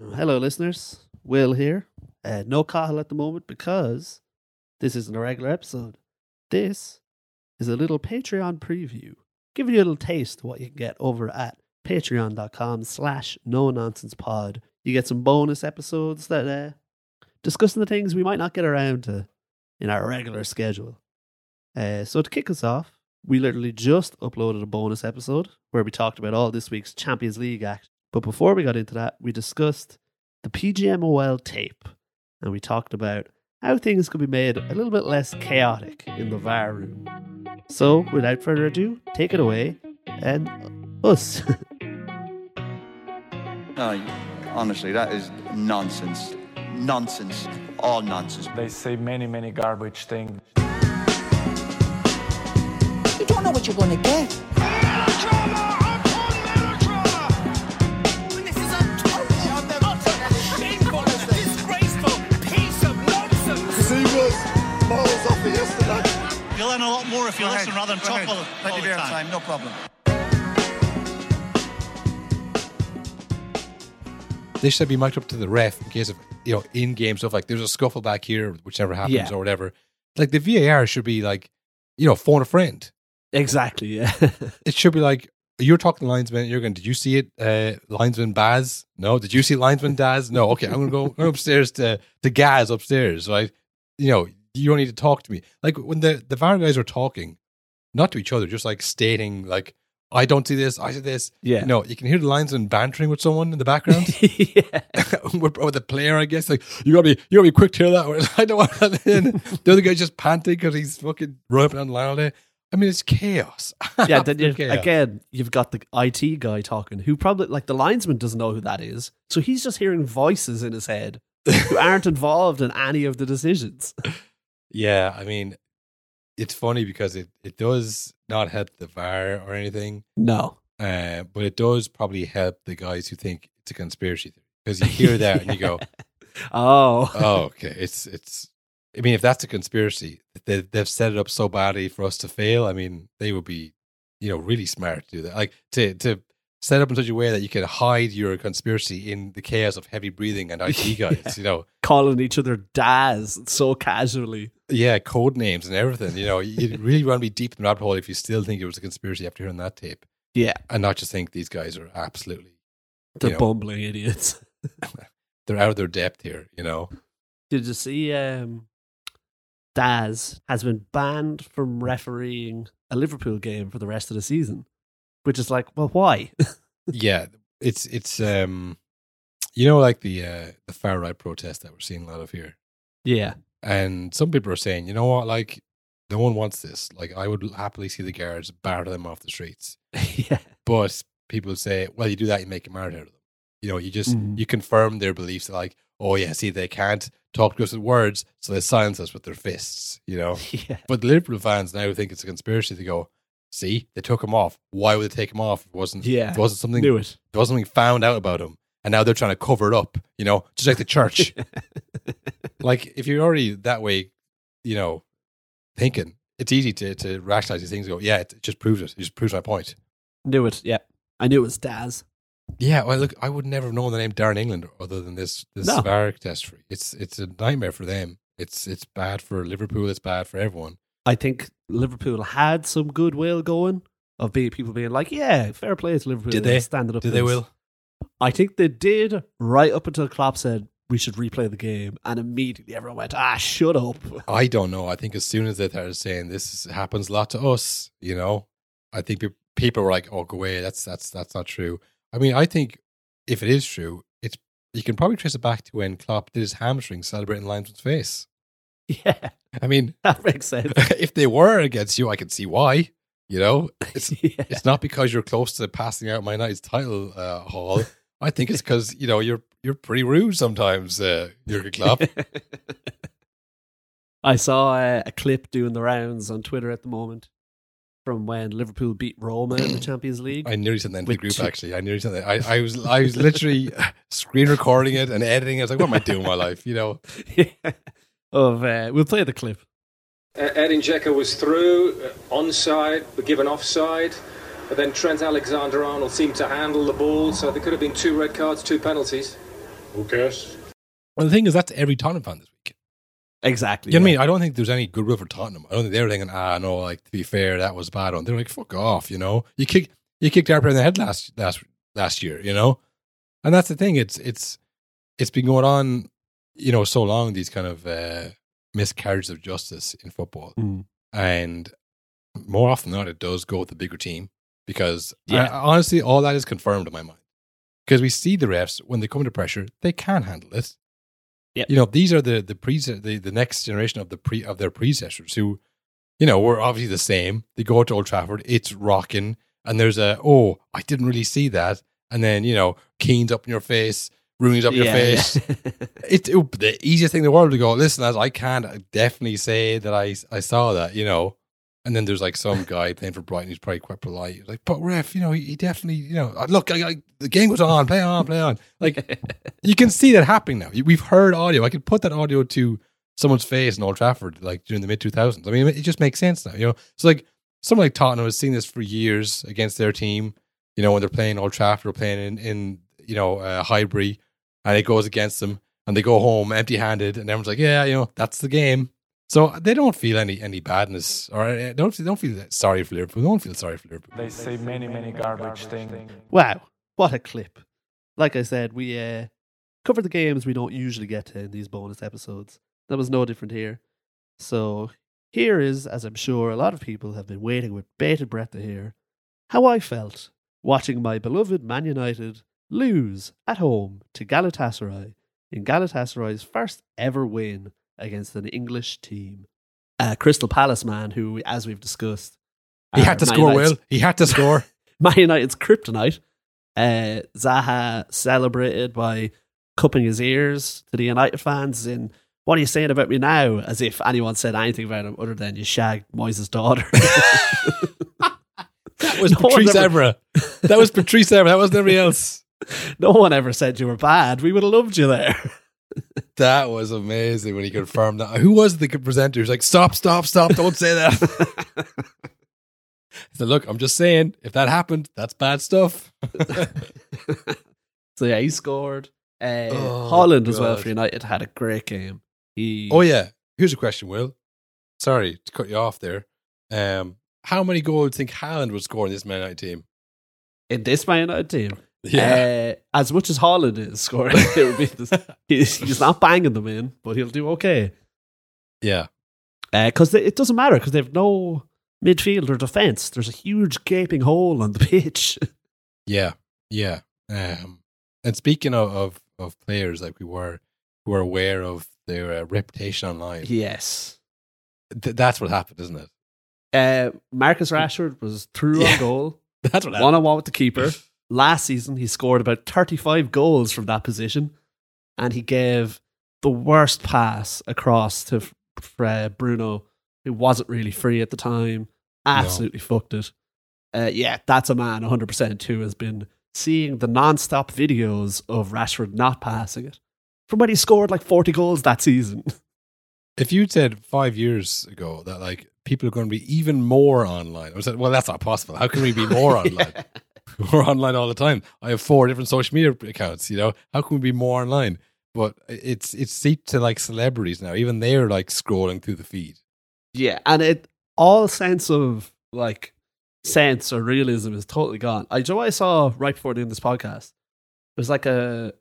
Hello, listeners. Will here. Uh, no Cahill at the moment because this isn't a regular episode. This is a little Patreon preview, giving you a little taste of what you can get over at patreon.com slash no nonsense pod. You get some bonus episodes that uh, discussing the things we might not get around to in our regular schedule. Uh, so to kick us off, we literally just uploaded a bonus episode where we talked about all this week's Champions League act. But before we got into that, we discussed the PGMOL tape and we talked about how things could be made a little bit less chaotic in the VAR room. So, without further ado, take it away and us. No, honestly, that is nonsense. Nonsense. All nonsense. They say many, many garbage things. You don't know what you're gonna get. Miles off it yesterday. You'll learn a lot more if you Go listen ahead, rather than go talk ahead. all, the- Plenty all of the time. time, no problem. They should be mic'd up to the ref in case of you know in game stuff like there's a scuffle back here, whichever happens Yeah. or whatever. Like the VAR should be like, you know, phone a friend. exactly, yeah. It should be like you're talking to linesman. You're going. Did you see it, uh, linesman Baz? No. Did you see linesman Daz? No. Okay, I'm going to go go upstairs to to Gaz upstairs. Right. You know, you don't need to talk to me. Like when the the VAR guys are talking, not to each other, just like stating like. I don't see this. I see this. Yeah. No, you can hear the linesman bantering with someone in the background. yeah. with, with the player, I guess. Like you gotta be, you gotta be quick to hear that. I don't want that. in. the other guy's just panting because he's fucking and down the line all day. I mean, it's chaos. yeah, then you, Absolute chaos. again, you've got the IT guy talking, who probably like the linesman doesn't know who that is, so he's just hearing voices in his head who aren't involved in any of the decisions. Yeah, I mean, it's funny because it it does not help the VAR or anything, No, uh, but it does probably help the guys who think it's a conspiracy theory because you hear that and you go, oh, oh, okay, it's it's. I mean, if that's a conspiracy, they, they've set it up so badly for us to fail. I mean, they would be, you know, really smart to do that. Like to to set up in such a way that you can hide your conspiracy in the chaos of heavy breathing and IT guys. You know, calling each other Daz so casually. yeah, code names and everything. You know, you really want to be deep in the rabbit hole if you still think it was a conspiracy after hearing that tape, Yeah, and not just think these guys are absolutely the you know, bumbling idiots. they're out of their depth here. You know, Did you see? Um, Daz has been banned from refereeing a Liverpool game for the rest of the season, which is like, well, why? yeah, it's it's um, you know, like the uh, the far right protest that we're seeing a lot of here, yeah, and some people are saying, you know what, like no one wants this. Like I would happily see the guards bar them off the streets, yeah, but people say, well, you do that, you make a martyr out of them. You know, you just Mhm. you confirm their beliefs. Like, oh yeah, see, they can't talk to us with words, so they silence us with their fists. You know, yeah. but the Liverpool fans now think it's a conspiracy. They go, see, they took him off. Why would they take him off? It wasn't Yeah. it wasn't something Knew it. there wasn't something found out about him, and now they're trying to cover it up. You know, just like the church. like if you're already that way, you know, thinking it's easy to to rationalize these things. And go, yeah, it just proves it. It just proves my point. Knew it. Yeah, I knew it was Daz. Yeah, well, look, I would never have known the name Darren England other than this this No. VAR catastrophe. It's it's a nightmare for them. It's it's bad for Liverpool. It's bad for everyone. I think Liverpool had some goodwill going of being people being like, "Yeah, fair play to Liverpool." Did they? stand it up? Did they will? I think they did right up until Klopp said we should replay the game, and immediately everyone went, "Ah, shut up." I don't know. I think as soon as they started saying this happens a lot to us, you know, I think pe- people were like, "Oh, go away." That's that's that's not true. I mean, I think if it is true, it's you can probably trace it back to when Klopp did his hamstring celebrating linesman's face. Yeah, I mean, that makes sense. if they were against you, I can see why. You know, it's yeah. it's not because you're close to passing out my United's title uh, haul. I think it's because you know you're you're pretty rude sometimes, uh, Jurgen Klopp. I saw a, a clip doing the rounds on Twitter at the moment from when Liverpool beat Roma in the Champions League. I nearly sent that into the group. two- Actually, I nearly sent that. I, I was I was literally screen recording it and editing. it. I was like, "What am I doing with my life?" You know. Of uh, we'll play the clip. Edin Dzeko was through, uh, onside, but given offside. But then Trent Alexander-Arnold seemed to handle the ball, so there could have been two red cards, two penalties. Who cares? Well, the thing is, that's every Tottenham fan this week. Exactly. You know what I mean? I don't think there's any goodwill for Tottenham. I don't think they're thinking, ah, no, like to be fair, that was bad. on. They're like, fuck off, you know. You kick, you kicked Harper in the head last last last year, you know. And that's the thing. It's it's it's been going on, you know, so long. These kind of uh, miscarriages of justice in football, Mm. and more often than not, it does go with the bigger team because Yeah. I- honestly, all that is confirmed in my mind because we see the refs when they come under pressure, they can handle it. Yep. You know, these are the the pre the, the next generation of the pre of their predecessors who, you know, were obviously the same. They go to Old Trafford, it's rocking, and there's a oh, I didn't really see that, and then you know, Keane's up in your face, Rooney's up your Yeah, face. yeah. It's it, the easiest thing in the world to go. Listen, as I can't definitely say that I I saw that, you know. And then there's like some guy playing for Brighton who's probably quite polite. He's like, but ref, you know, he, he definitely, you know, look, I, I, the game goes on, play on, play on. Like, you can see that happening now. We've heard audio. I could put that audio to someone's face in Old Trafford, like during the mid 2000s. I mean, it just makes sense now, you know. So, like, someone like Tottenham has seen this for years against their team, you know, when they're playing Old Trafford or playing in, in you know, uh, Highbury, and it goes against them, and they go home empty handed, and everyone's like, yeah, you know, that's the game. So they don't feel any any badness, or uh, don't don't feel sorry for Liverpool. Don't feel sorry for Liverpool. They say many, many garbage things. Wow, what a clip! Like I said, we uh, cover the games we don't usually get to in these bonus episodes. That was no different here. So here is, as I'm sure a lot of people have been waiting with bated breath to hear, how I felt watching my beloved Man United lose at home to Galatasaray in Galatasaray's first ever win against an English team. Uh, Crystal Palace man, who, as we've discussed, He had to Man score, United's- Will. He had to score. Man United's kryptonite. Uh, Zaha celebrated by cupping his ears to the United fans in what are you saying about me now? As if anyone said anything about him other than you shagged Moyes' daughter. That was No Patrice ever- Evra. That was Patrice Evra. That wasn't anybody else. no one ever said you were bad. We would have loved you there. That was amazing when he confirmed that. Who was the presenter? He's like, "Stop, stop, stop! Don't say that." He said, "Look, I'm just saying, if that happened, that's bad stuff." so yeah, he scored. Uh, Oh, Højlund as well for United had a great game. He oh yeah. Here's a question, Will. Sorry to cut you off there. Um, how many goals do you think Haaland would score in this Man United team? in this Man United team. Uh, as much as Højlund is scoring, it would be this, he's, he's not banging them in, but he'll do okay. yeah. Because it doesn't matter because they have no midfield or defense. There's a huge gaping hole on the pitch. Yeah, yeah. Um, and speaking of, of of players like we were who are aware of their uh, reputation online, yes. th- that's what happened, isn't it? Uh, Marcus Rashford was through Yeah. on goal, That's what happened. one on one with the keeper. Last season, he scored about 35 goals from that position, and he gave the worst pass across to f- f- uh, Bruno, who wasn't really free at the time. Absolutely fucked it. Uh, yeah, that's a man 100% who has been seeing the non stop videos of Rashford not passing it from when he scored like 40 goals that season. If you'd said five years ago that like people are going to be even more online, I was like, well, that's not possible. How can we be more online? We're online all the time. I have four different social media accounts. You know, how can we be more online? But it's it's seeped to like celebrities now. Even they're like scrolling through the feed. Yeah, and it all sense of like sense or realism is totally gone. I know I saw right before doing this podcast. It was like a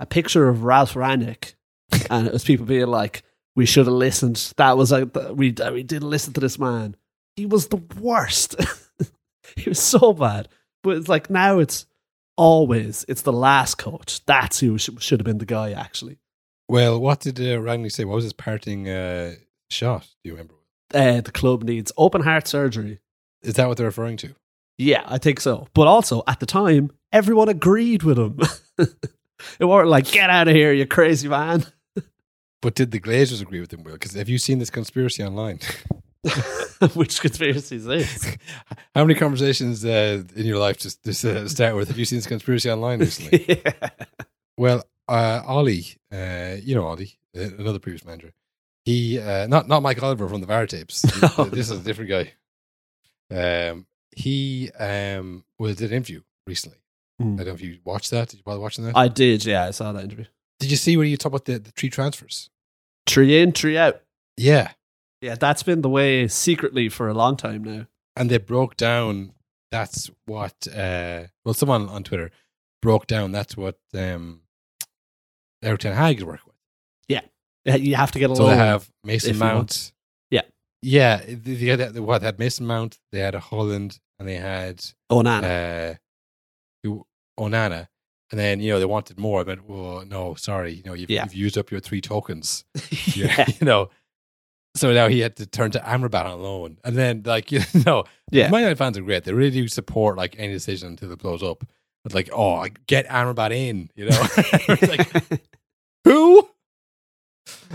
a picture of Ralf Rangnick, and it was people being like, "We should have listened." That was like we we didn't listen to this man. He was the worst. he was so bad. But it's like now it's always it's the last coach. That's who should, should have been the guy actually. Well, what did uh, Rangnick say? What was his parting uh, shot? Do you remember? Uh, the club needs open heart surgery. Is that what they're referring to? Yeah, I think so. But also, at the time, everyone agreed with him. it weren't like, get out of here, you crazy man. But did the Glazers agree with him, Will? Because have you seen this conspiracy online? Which conspiracy is this? How many conversations uh, in your life just, just uh, start with? Have you seen this conspiracy online recently? yeah. well, uh, Ole, uh, you know Ole, uh, another previous manager. He uh, not not Mike Oliver from the VAR tapes. Oh, this is a different guy. Um, he um was did an interview recently. Hmm. I don't know if you watched that. Did you bother watching that? I did, yeah, I saw that interview. Did you see where you talk about the, the three transfers? Tree in, tree out. Yeah. Yeah, that's been the way secretly for a long time now. And they broke down that's what uh well someone on Twitter broke down that's what um Erik Ten Hag working with. Yeah, You have to get a. So they have Mason. Mount. Yeah. Yeah. They, they had, what they had Mason Mount, they had a Højlund, and they had Onana. uh, who- Onana. And then, you know, they wanted more, but well, no, sorry, you know, you've, Yeah. you've used up your three tokens. Yeah, you know. So now he had to turn to Amrabat on loan. And then, like, you know, Yeah. Man United fans are great. They really do support, like, any decision until it blows up. But, like, oh, get Amrabat in, you know? Like, who?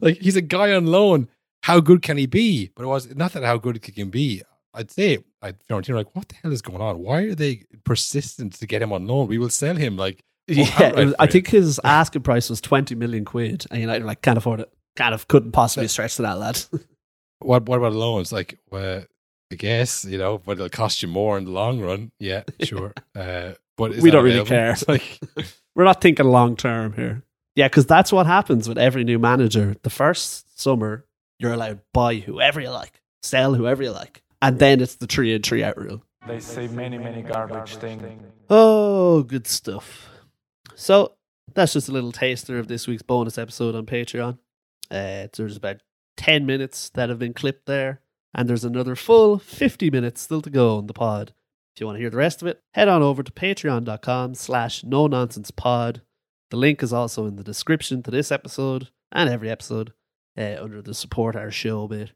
Like, he's a guy on loan. How good can he be? But it was not that how good he can be. I'd say, I'd Fiorentina, like, what the hell is going on? Why are they persistent to get him on loan? We will sell him. Like, yeah, was- I think his asking price was 20 million quid. And United like, can't afford it. Kind of couldn't possibly stretch to that, lad. what what about loans? Like, well, I guess you know, but it'll cost you more in the long run. Yeah, sure. uh, but is We don't really care. It's like, We're not thinking long term here. Yeah, because that's what happens with every new manager. The first summer, you're allowed buy whoever you like, sell whoever you like. And then it's the tree in, tree out rule. They say many, many garbage things. Oh, good stuff. So that's just a little taster of this week's bonus episode on Patreon. Uh, there's about 10 minutes that have been clipped there, and there's another full 50 minutes still to go on the pod. If you want to hear the rest of it, head on over to patreon.com slash no nonsense pod. The link is also in the description to this episode and every episode uh, under the support our show bit.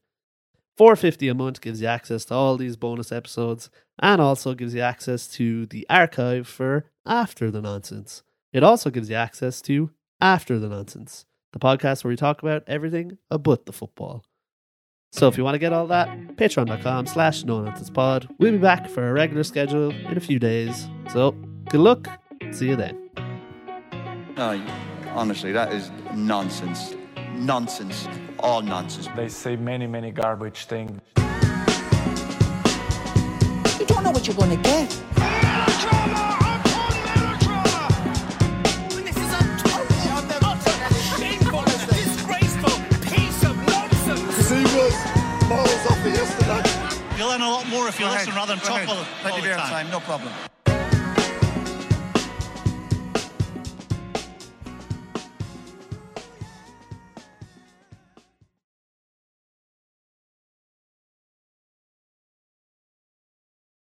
450 a month gives you access to all these bonus episodes and also gives you access to the archive for After the Nonsense. It also gives you access to After the Nonsense, the podcast where we talk about everything about the football. So if you want to get all that, patreon.com slash no nonsense pod. We'll be back for a regular schedule in a few days. So good luck. See you then. No, honestly, that is nonsense. Nonsense. All nonsense. They say many, many garbage things. You don't know what you're gonna get. Learn a lot more if you listen rather than talk all, all Plenty the of time. time, no problem.